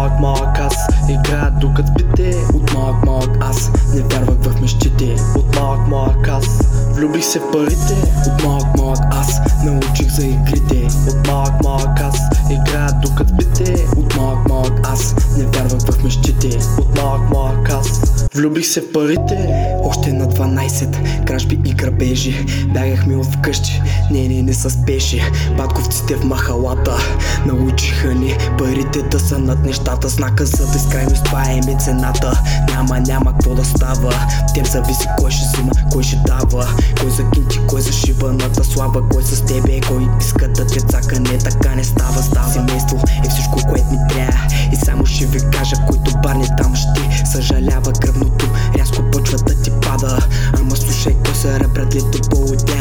малък малък аз Играя докато спите От малък малък аз Не вярвах в мечтите. От малък малък аз Влюбих се в парите. От малък малък аз Научих за игрите. От малък малък аз Играя докато спите От малък малък аз Не вярвах Влюбих се в парите. Още на 12 Кражби и грабежи. Бягахме от вкъщи. Не, не, не с пеши. Батковците в махалата Научиха ни Парите да са над нещата. Знака за безкрайност Това е ми цената. Няма, няма какво да става. Тем зависи кой ще взима, кой ще дава. Кой за кинти, кой за шибаната слаба Кой с тебе, кой иска да те цака. Не така не става, става Семейство е всичко, което ми трябва. И само ще ви кажа, който барни там ще Съжалява кръвното, рязко почва да ти пада. Ама слушай, кой са ребратлито полудя?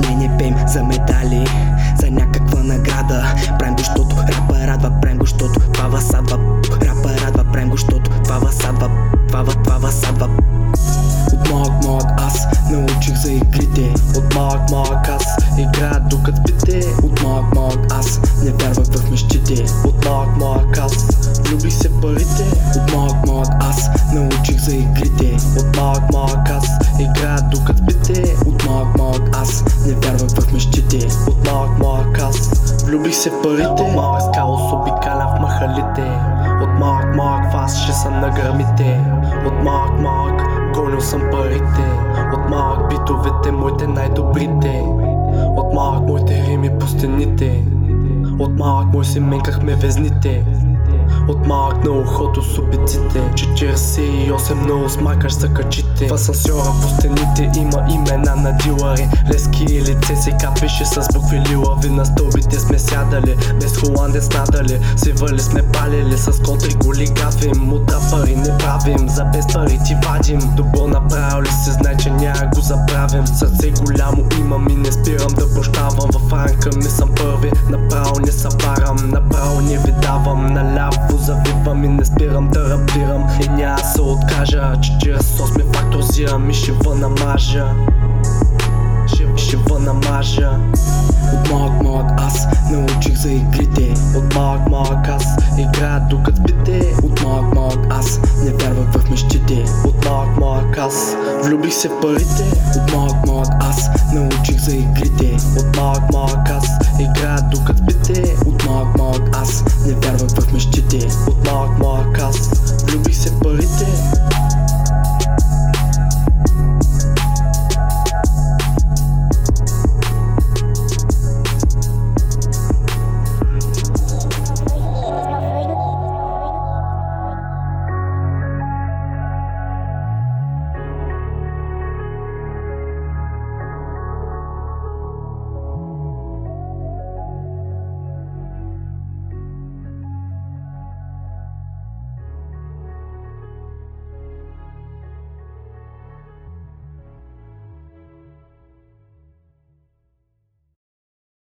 Не, не пеем за медали За някаква награда. Правим го, щото рапа радва Правим го, щото това възсадва Рапа радва, правим го, щото това възсадва Това, това възсадва от малък малък аз научих за игрите. От малък малък аз играя докато спите От малък малък аз не вярвах в мечтите. От малък малък аз влюбих се парите. От малък малък се парите. Малък скало обикалям в махалите. От малък малък фас ще съм на гърмите. От малък малък гонил съм парите. От малък битовете моите най-добрите. От малък моите рими по стените. От малък мой си менкахме везните. От малък на ухото с убиците 48 много смакаш за качите. В асансьора по стените има имена на дилари. Лески и лице се капеше с букви лилави На стълбите сме сядали, без холандец надали Сивали сме палили, с контри голи гафим От пари не правим, за без пари ти вадим. Добро направил ли се, знай че няма го забравим. Сърце голямо имам и не спирам да прощавам. В ранка ми съм първи, направо не събарам Направо не ви давам, наляво завивам и не спирам да рапирам. И няма се откажа, че чрез сос ми фактозирам и ще намажа Ще, ще намажа малък малък аз играя докато спите От малък малък аз не вярвах в мечтите От малък малък аз влюбих се в парите. От малък малък аз научих за игрите. От малък малък аз